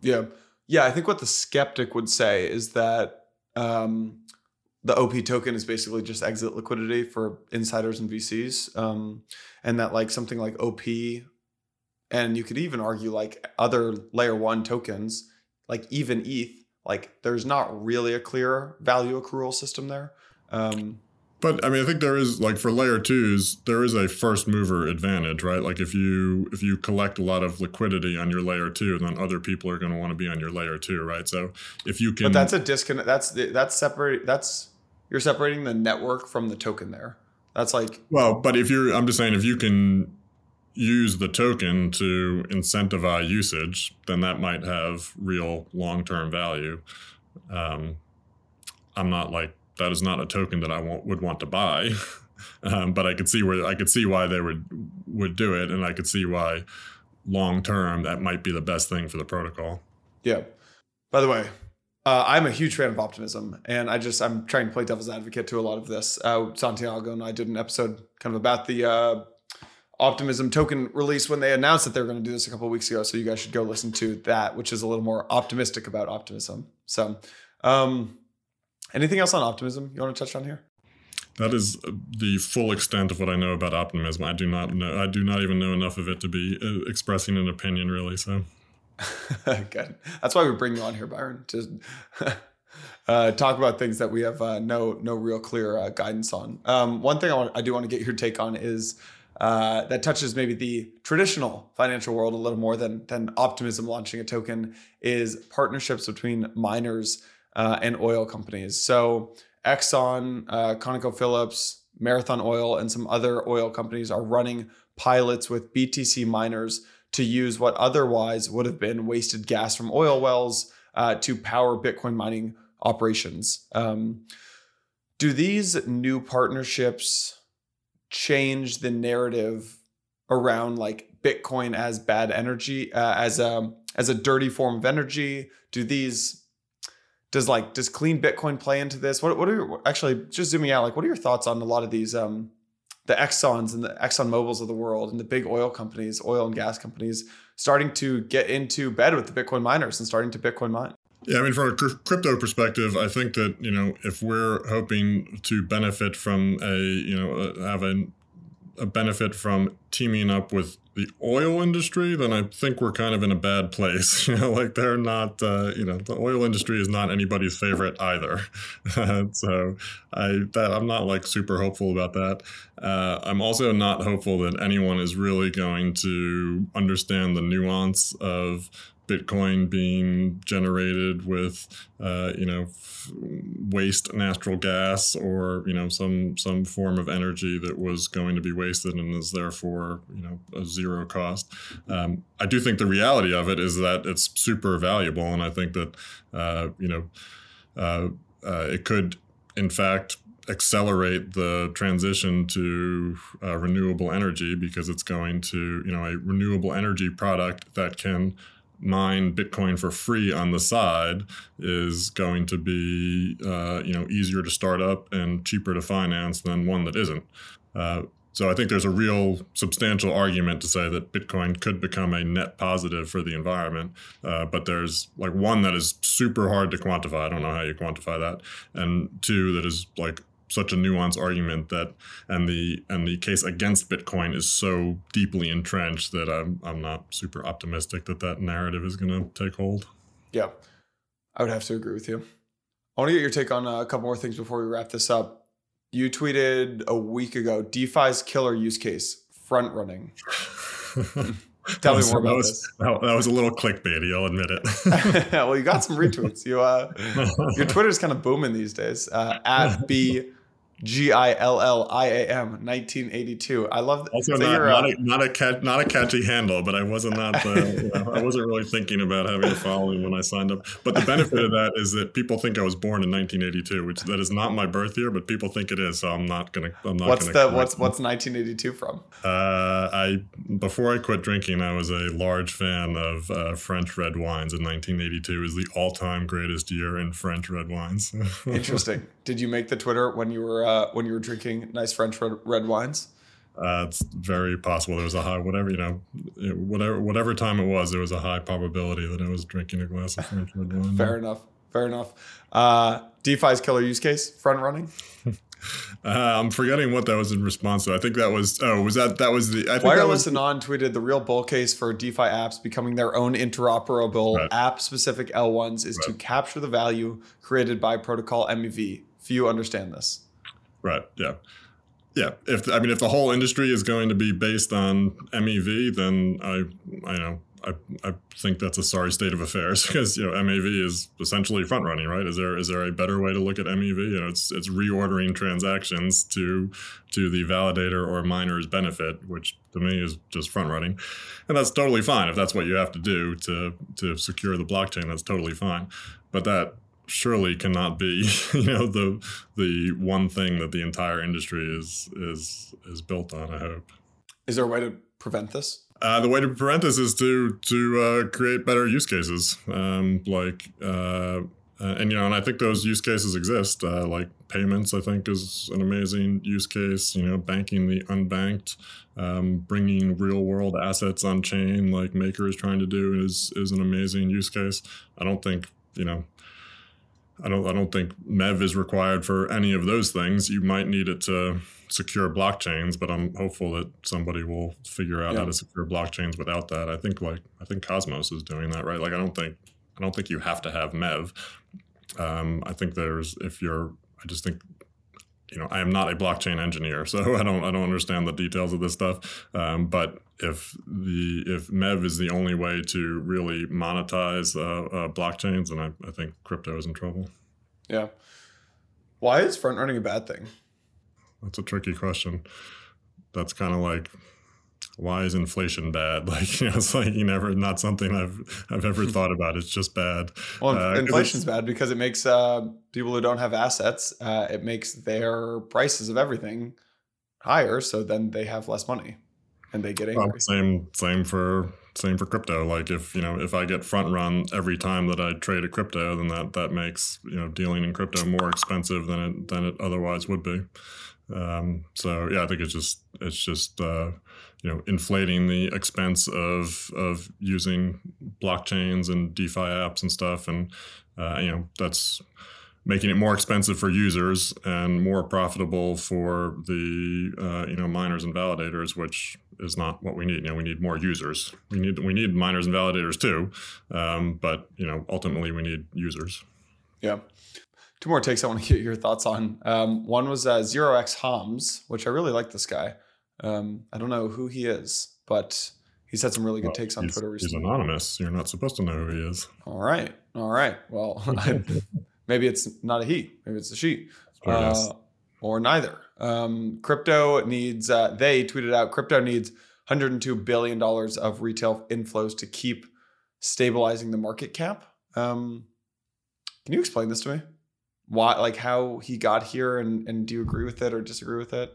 Yeah. Yeah, I think what the skeptic would say is that um, the OP token is basically just exit liquidity for insiders and VCs. Um, and that like something like OP, and you could even argue like other layer one tokens, like even ETH, like there's not really a clear value accrual system there. Um, but I mean, I think there is like for layer twos, there is a first mover advantage, right? Like if you if you collect a lot of liquidity on your layer two, then other people are going to want to be on your layer two, right? So if you can, but that's a disconnect. That's that's separate. That's you're separating the network from the token there. That's like well, but if you're, I'm just saying, if you can use the token to incentivize usage, then that might have real long term value. Um, I'm not like that is not a token that I want, would want to buy. um, but I could see where I could see why they would would do it, and I could see why long term that might be the best thing for the protocol. Yeah. By the way, uh, I'm a huge fan of optimism, and I just I'm trying to play devil's advocate to a lot of this. Uh, Santiago and I did an episode kind of about the uh, optimism token release when they announced that they were going to do this a couple weeks ago. So you guys should go listen to that, which is a little more optimistic about optimism. So. Um, Anything else on optimism you want to touch on here? That is the full extent of what I know about optimism. I do not know. I do not even know enough of it to be uh, expressing an opinion, really. So, good. That's why we bring you on here, Byron, to uh, talk about things that we have uh, no no real clear uh, guidance on. Um, one thing I, want, I do want to get your take on is uh, that touches maybe the traditional financial world a little more than than optimism launching a token is partnerships between miners uh, and oil companies. So Exxon, uh, ConocoPhillips, Marathon Oil, and some other oil companies are running pilots with BTC miners to use what otherwise would have been wasted gas from oil wells uh, to power Bitcoin mining operations. Um, do these new partnerships change the narrative around like Bitcoin as bad energy, uh, as a as a dirty form of energy? Do these does like does clean Bitcoin play into this? What what are your, actually just zooming out? Like, what are your thoughts on a lot of these um, the Exxon's and the Exxon Mobil's of the world and the big oil companies, oil and gas companies, starting to get into bed with the Bitcoin miners and starting to Bitcoin mine? Yeah, I mean, from a crypto perspective, I think that you know if we're hoping to benefit from a you know have a, a benefit from teaming up with the oil industry, then I think we're kind of in a bad place. You know, like they're not, uh, you know, the oil industry is not anybody's favorite either. so I that I'm not like super hopeful about that. Uh, I'm also not hopeful that anyone is really going to understand the nuance of Bitcoin being generated with, uh, you know, f- waste natural gas or you know some some form of energy that was going to be wasted and is therefore you know a zero cost. Um, I do think the reality of it is that it's super valuable, and I think that uh, you know uh, uh it could in fact accelerate the transition to uh, renewable energy because it's going to you know a renewable energy product that can mine Bitcoin for free on the side is going to be uh, you know easier to start up and cheaper to finance than one that isn't. Uh, so I think there's a real substantial argument to say that Bitcoin could become a net positive for the environment. Uh, but there's like one that is super hard to quantify. I don't know how you quantify that, and two that is like such a nuanced argument that and the and the case against Bitcoin is so deeply entrenched that I'm I'm not super optimistic that that narrative is going to take hold. Yeah, I would have to agree with you. I want to get your take on a couple more things before we wrap this up. You tweeted a week ago DeFi's killer use case front running. Tell me more about that was, this. That was a little clickbaity, I'll admit it. well, you got some retweets. You, uh, your Twitter's kind of booming these days. Uh, at B G I L L I A M, 1982. I love that. Also, so not, not, a, not, a cat, not a catchy handle, but I wasn't not, uh, you know, I wasn't really thinking about having a following when I signed up. But the benefit of that is that people think I was born in 1982, which that is not my birth year, but people think it is. So I'm not gonna. I'm not. What's the what's them. what's 1982 from? Uh, I before I quit drinking, I was a large fan of uh, French red wines, and 1982 is the all-time greatest year in French red wines. Interesting. Did you make the Twitter when you were uh, when you were drinking nice French red, red wines? Uh, it's very possible there was a high whatever you know whatever whatever time it was there was a high probability that I was drinking a glass of French red wine. Fair enough. Fair enough. Uh, DeFi's killer use case front running. Uh, I'm forgetting what that was in response to. I think that was oh was that that was the I think Wireless that was, Anon tweeted the real bull case for DeFi apps becoming their own interoperable right. app specific L1s is right. to capture the value created by protocol MEV. Few understand this. Right. Yeah. Yeah. If I mean if the whole industry is going to be based on MEV, then I I know I, I think that's a sorry state of affairs because you know MEV is essentially front running, right? Is there is there a better way to look at MEV? You know, it's it's reordering transactions to to the validator or miner's benefit, which to me is just front running, and that's totally fine if that's what you have to do to to secure the blockchain. That's totally fine, but that surely cannot be you know the the one thing that the entire industry is is is built on. I hope. Is there a way to prevent this? Uh, the way to prevent this is to to uh, create better use cases, um, like uh, uh and you know, and I think those use cases exist. Uh, like payments, I think is an amazing use case. You know, banking the unbanked, um, bringing real world assets on chain, like Maker is trying to do, is is an amazing use case. I don't think you know. I don't. I don't think MEV is required for any of those things. You might need it to secure blockchains, but I'm hopeful that somebody will figure out yeah. how to secure blockchains without that. I think like I think Cosmos is doing that, right? Like I don't think I don't think you have to have MEV. Um, I think there's if you're I just think you know I am not a blockchain engineer, so I don't I don't understand the details of this stuff. Um, but if the if MEV is the only way to really monetize uh, uh, blockchains, then I, I think crypto is in trouble. Yeah. Why is front running a bad thing? That's a tricky question. That's kind of like why is inflation bad? Like, you know, it's like you never not something I've I've ever thought about. It's just bad. Well, uh, inflation's bad because it makes uh, people who don't have assets, uh, it makes their prices of everything higher. So then they have less money, and they get angry. Well, same same for same for crypto. Like if you know if I get front run every time that I trade a crypto, then that that makes you know dealing in crypto more expensive than it than it otherwise would be. Um, so yeah, I think it's just it's just uh, you know inflating the expense of of using blockchains and DeFi apps and stuff, and uh, you know that's making it more expensive for users and more profitable for the uh, you know miners and validators, which is not what we need. You know, we need more users. We need we need miners and validators too, um, but you know ultimately we need users. Yeah two more takes I want to get your thoughts on. Um, one was uh, Zero X Homs, which I really like this guy. Um, I don't know who he is, but he's had some really good well, takes on Twitter recently. He's anonymous. You're not supposed to know who he is. All right. All right. Well, maybe it's not a he. Maybe it's a she. Uh, or neither. Um, crypto needs, uh, they tweeted out, crypto needs $102 billion of retail inflows to keep stabilizing the market cap. Um, can you explain this to me? why like how he got here and and do you agree with it or disagree with it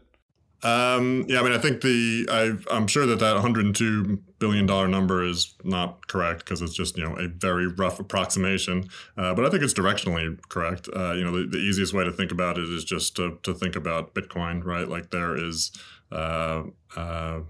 um, yeah, I mean, I think the i am sure that that 102 billion dollar number is not correct because it's just you know a very rough approximation. Uh, but I think it's directionally correct. Uh, you know, the, the easiest way to think about it is just to to think about Bitcoin, right? Like there is, uh, uh,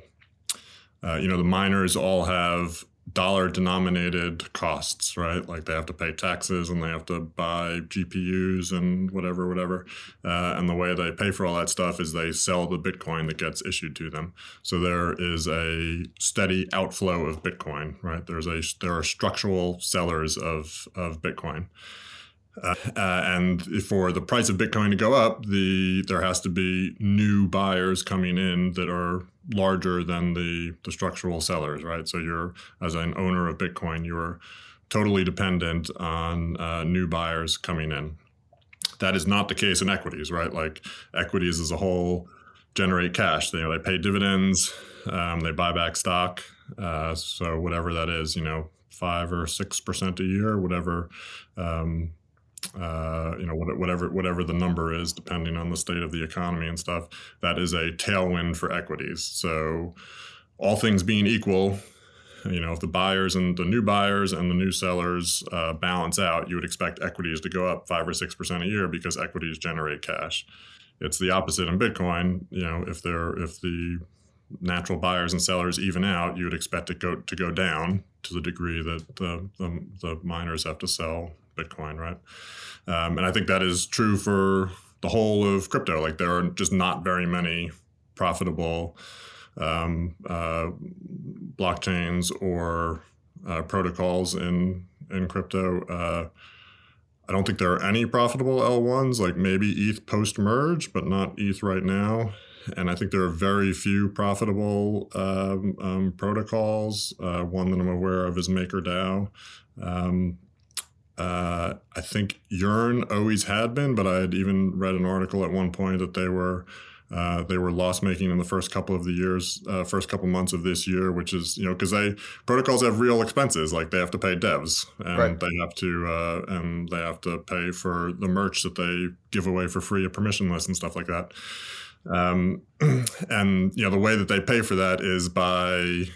uh you know, the miners all have dollar denominated costs, right? Like they have to pay taxes and they have to buy GPUs and whatever, whatever. Uh, and the way they pay for all that stuff is they sell the Bitcoin that gets issued to them. So there is a steady outflow of Bitcoin, right? There's a there are structural sellers of of Bitcoin. Uh, uh, and for the price of Bitcoin to go up, the there has to be new buyers coming in that are larger than the the structural sellers, right? So you're as an owner of Bitcoin, you're totally dependent on uh, new buyers coming in. That is not the case in equities, right? Like equities as a whole generate cash. They, you know, they pay dividends, um, they buy back stock. Uh, so whatever that is, you know, five or six percent a year, whatever, um, uh, you know, whatever whatever the number is, depending on the state of the economy and stuff. That is a tailwind for equities. So all things being equal, you know, if the buyers and the new buyers and the new sellers uh, balance out, you would expect equities to go up five or six percent a year because equities generate cash. It's the opposite in Bitcoin. You know, if they're if the natural buyers and sellers even out, you would expect it go to go down to the degree that the the, the miners have to sell Bitcoin, right? Um, and I think that is true for the whole of crypto. Like there are just not very many profitable um, uh, blockchains or uh, protocols in in crypto. Uh, I don't think there are any profitable L1s, like maybe ETH post merge, but not ETH right now. And I think there are very few profitable um, um, protocols. Uh, one that I'm aware of is MakerDAO. Um, uh, I think Yearn always had been, but I had even read an article at one point that they were uh, they were loss making in the first couple of the years, uh, first couple months of this year, which is you know because they protocols have real expenses, like they have to pay devs and right. they have to uh, and they have to pay for the merch that they give away for free, a permissionless and stuff like that. Um, and you know the way that they pay for that is by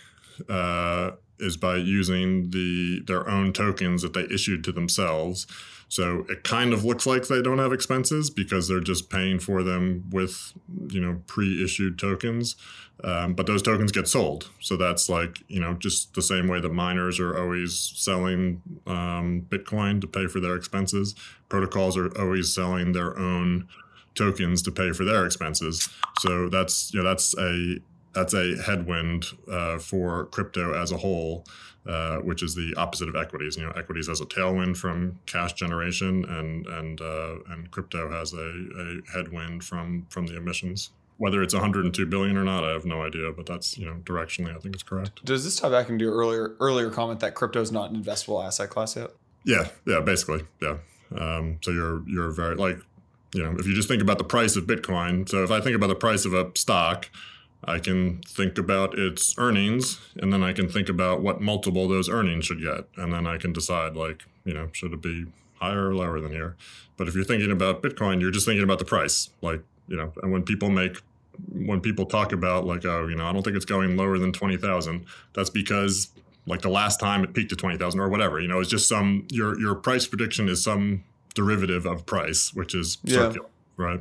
uh, is by using the their own tokens that they issued to themselves. So it kind of looks like they don't have expenses because they're just paying for them with you know pre-issued tokens. Um, but those tokens get sold, so that's like you know just the same way that miners are always selling um, Bitcoin to pay for their expenses. Protocols are always selling their own tokens to pay for their expenses. So that's you know that's a that's a headwind uh, for crypto as a whole, uh, which is the opposite of equities. You know, equities has a tailwind from cash generation, and and uh, and crypto has a, a headwind from from the emissions. Whether it's 102 billion or not, I have no idea, but that's you know directionally, I think it's correct. Does this tie back into your earlier earlier comment that crypto is not an investable asset class yet? Yeah, yeah, basically, yeah. Um, so you're you're very like you know if you just think about the price of Bitcoin. So if I think about the price of a stock I can think about its earnings and then I can think about what multiple those earnings should get. And then I can decide, like, you know, should it be higher or lower than here? But if you're thinking about Bitcoin, you're just thinking about the price. Like, you know, and when people make, when people talk about, like, oh, you know, I don't think it's going lower than 20,000, that's because, like, the last time it peaked to 20,000 or whatever, you know, it's just some, your, your price prediction is some derivative of price, which is yeah. circular, right?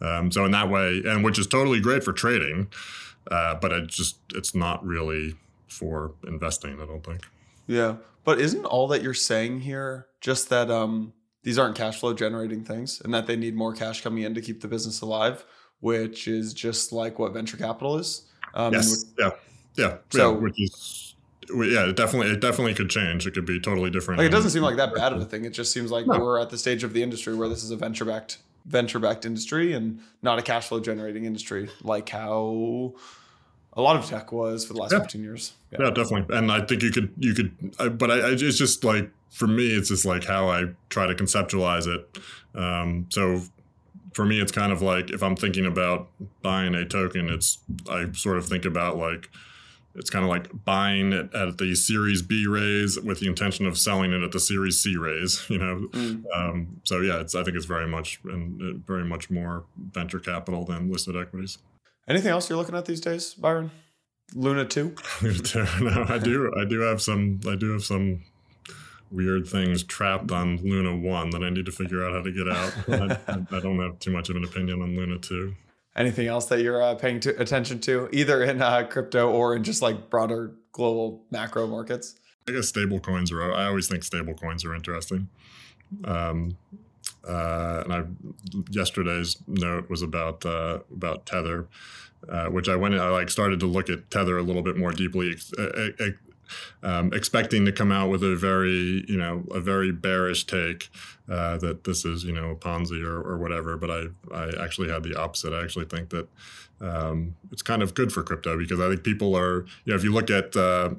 Um, so in that way, and which is totally great for trading, uh, but it just it's not really for investing. I don't think. Yeah, but isn't all that you're saying here just that um, these aren't cash flow generating things, and that they need more cash coming in to keep the business alive, which is just like what venture capital is. Um, yes. Yeah. Yeah. So yeah, which is yeah, it definitely it definitely could change. It could be totally different. Like it doesn't seem like that bad of a thing. It just seems like no. we're at the stage of the industry where this is a venture backed venture backed industry and not a cash flow generating industry like how a lot of tech was for the last yeah. 15 years. Yeah. yeah. definitely. And I think you could, you could, I, but I, I, it's just like, for me, it's just like how I try to conceptualize it. Um, so for me, it's kind of like if I'm thinking about buying a token, it's, I sort of think about like, it's kind of like buying it at the Series B raise with the intention of selling it at the Series C raise. You know, mm. um, so yeah, it's I think it's very much and uh, very much more venture capital than listed equities. Anything else you're looking at these days, Byron? Luna two. Luna two. No, I do. I do have some. I do have some weird things trapped on Luna one that I need to figure out how to get out. I, I don't have too much of an opinion on Luna two anything else that you're uh, paying to, attention to, either in uh, crypto or in just like broader global macro markets? I guess stable coins are. I always think stable coins are interesting. Um, uh, and I yesterday's note was about uh, about Tether, uh, which I went. I like started to look at Tether a little bit more deeply, um, expecting to come out with a very, you know, a very bearish take uh, that this is, you know, a Ponzi or, or whatever. But I, I actually had the opposite. I actually think that um, it's kind of good for crypto because I think people are, you know, if you look at uh,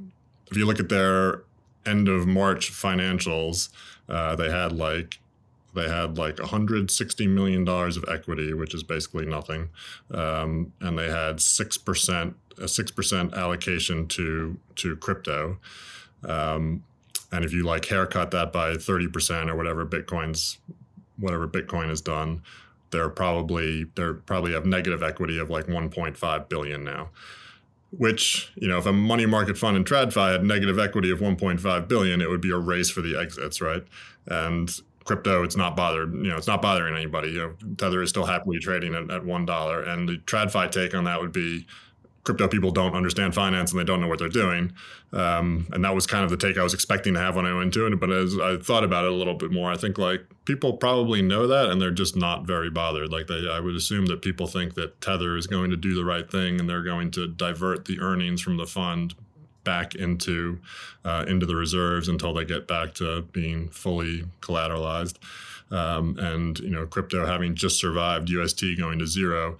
if you look at their end of March financials, uh, they had like they had like 160 million dollars of equity, which is basically nothing, um, and they had six percent a six percent allocation to to crypto. Um, and if you like haircut that by 30% or whatever Bitcoin's whatever Bitcoin has done, they're probably they're probably have negative equity of like 1.5 billion now. Which, you know, if a money market fund in TradFi had negative equity of 1.5 billion, it would be a race for the exits, right? And crypto, it's not bothered, you know, it's not bothering anybody. You know, Tether is still happily trading at, at one dollar. And the TradFi take on that would be crypto people don't understand finance and they don't know what they're doing. Um, and that was kind of the take I was expecting to have when I went into it. But as I thought about it a little bit more, I think like people probably know that and they're just not very bothered. Like they, I would assume that people think that Tether is going to do the right thing and they're going to divert the earnings from the fund back into uh, into the reserves until they get back to being fully collateralized. Um, and you know, crypto having just survived UST going to zero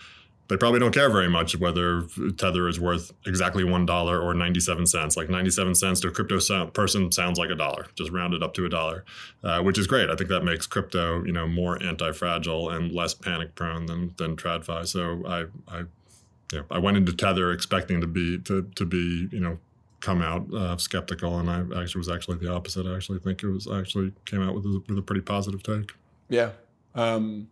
they probably don't care very much whether Tether is worth exactly one dollar or ninety seven cents. Like ninety seven cents to a crypto person sounds like a dollar, just rounded up to a dollar, uh, which is great. I think that makes crypto you know more anti fragile and less panic prone than than TradFi. So I I yeah I went into Tether expecting to be to to be you know come out uh, skeptical, and I actually was actually the opposite. I actually think it was actually came out with a, with a pretty positive take. Yeah. Um,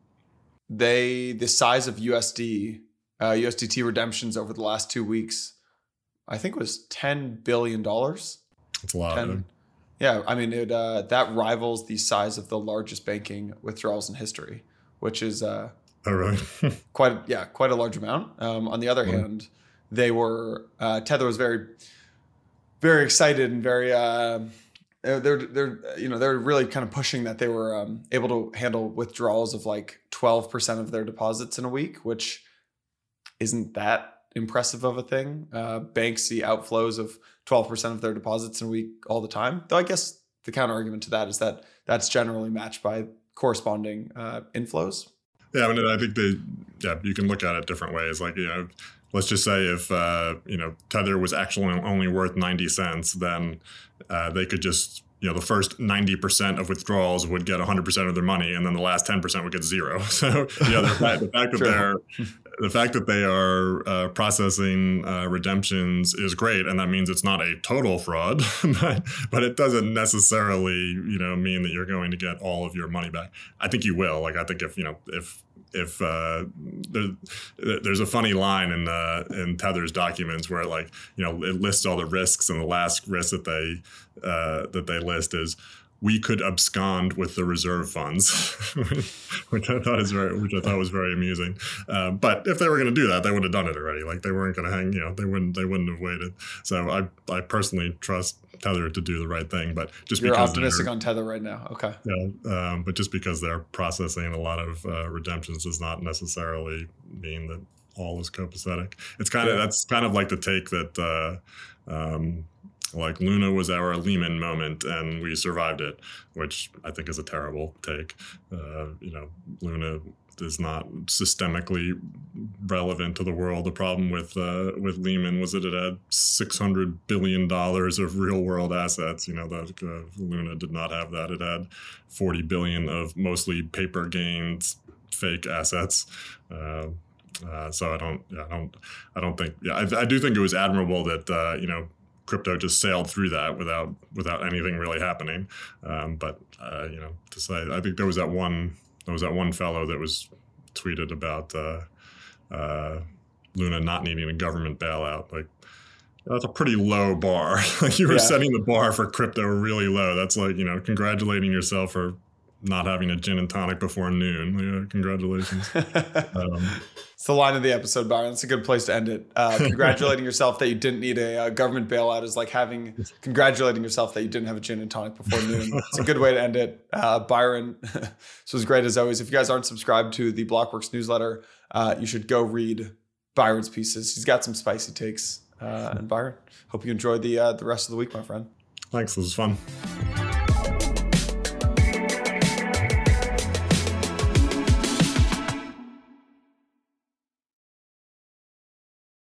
they the size of USD uh, USDT redemptions over the last two weeks, I think was ten billion dollars. That's a lot. 10, yeah, I mean it. Uh, that rivals the size of the largest banking withdrawals in history, which is uh, oh really quite yeah quite a large amount. Um, on the other hand, they were uh, Tether was very very excited and very. Uh, they're they're you know they're really kind of pushing that they were um, able to handle withdrawals of like 12% of their deposits in a week which isn't that impressive of a thing. Uh, banks see outflows of 12% of their deposits in a week all the time. Though I guess the counter argument to that is that that's generally matched by corresponding uh, inflows. Yeah, I mean, I think they, yeah, you can look at it different ways. Like, you know, let's just say if, uh, you know, Tether was actually only worth 90 cents, then uh, they could just you know the first 90% of withdrawals would get 100% of their money and then the last 10% would get zero so you know, the, fact, the fact that they're the fact that they are uh, processing uh, redemptions is great and that means it's not a total fraud but, it doesn't necessarily you know mean that you're going to get all of your money back. I think you will. Like i think if you know if if uh, there, there's a funny line in uh, in Tether's documents where like you know it lists all the risks and the last risk that they uh, that they list is we could abscond with the reserve funds, which I thought is very, which I thought was very amusing. Uh, but if they were going to do that, they would have done it already. Like they weren't going to hang, you know, they wouldn't, they wouldn't have waited. So I, I personally trust Tether to do the right thing. But just you're optimistic on Tether right now, okay? Yeah, um, but just because they're processing a lot of uh, redemptions does not necessarily mean that all is copacetic. It's kind of yeah. that's kind of like the take that. Uh, um, like Luna was our Lehman moment and we survived it, which I think is a terrible take. Uh, you know, Luna is not systemically relevant to the world. The problem with uh, with Lehman was that it had six hundred billion dollars of real world assets. You know, that uh, Luna did not have that. It had forty billion of mostly paper gains, fake assets. Uh, uh, so I don't, yeah, I don't, I don't think. Yeah, I, I do think it was admirable that uh, you know crypto just sailed through that without without anything really happening. Um, but uh, you know, to say, I think there was that one there was that one fellow that was tweeted about uh, uh, Luna not needing a government bailout. Like that's a pretty low bar. like you were yeah. setting the bar for crypto really low. That's like you know congratulating yourself for not having a gin and tonic before noon. Yeah, congratulations. um, it's the line of the episode, Byron. It's a good place to end it. Uh, congratulating yourself that you didn't need a, uh, government bailout is like having congratulating yourself that you didn't have a gin and tonic before noon. It's a good way to end it. Uh, Byron, this was great as always. If you guys aren't subscribed to the Blockworks newsletter, uh, you should go read Byron's pieces. He's got some spicy takes. Uh, and Byron, hope you enjoy the uh, the rest of the week, my friend. Thanks. This was fun.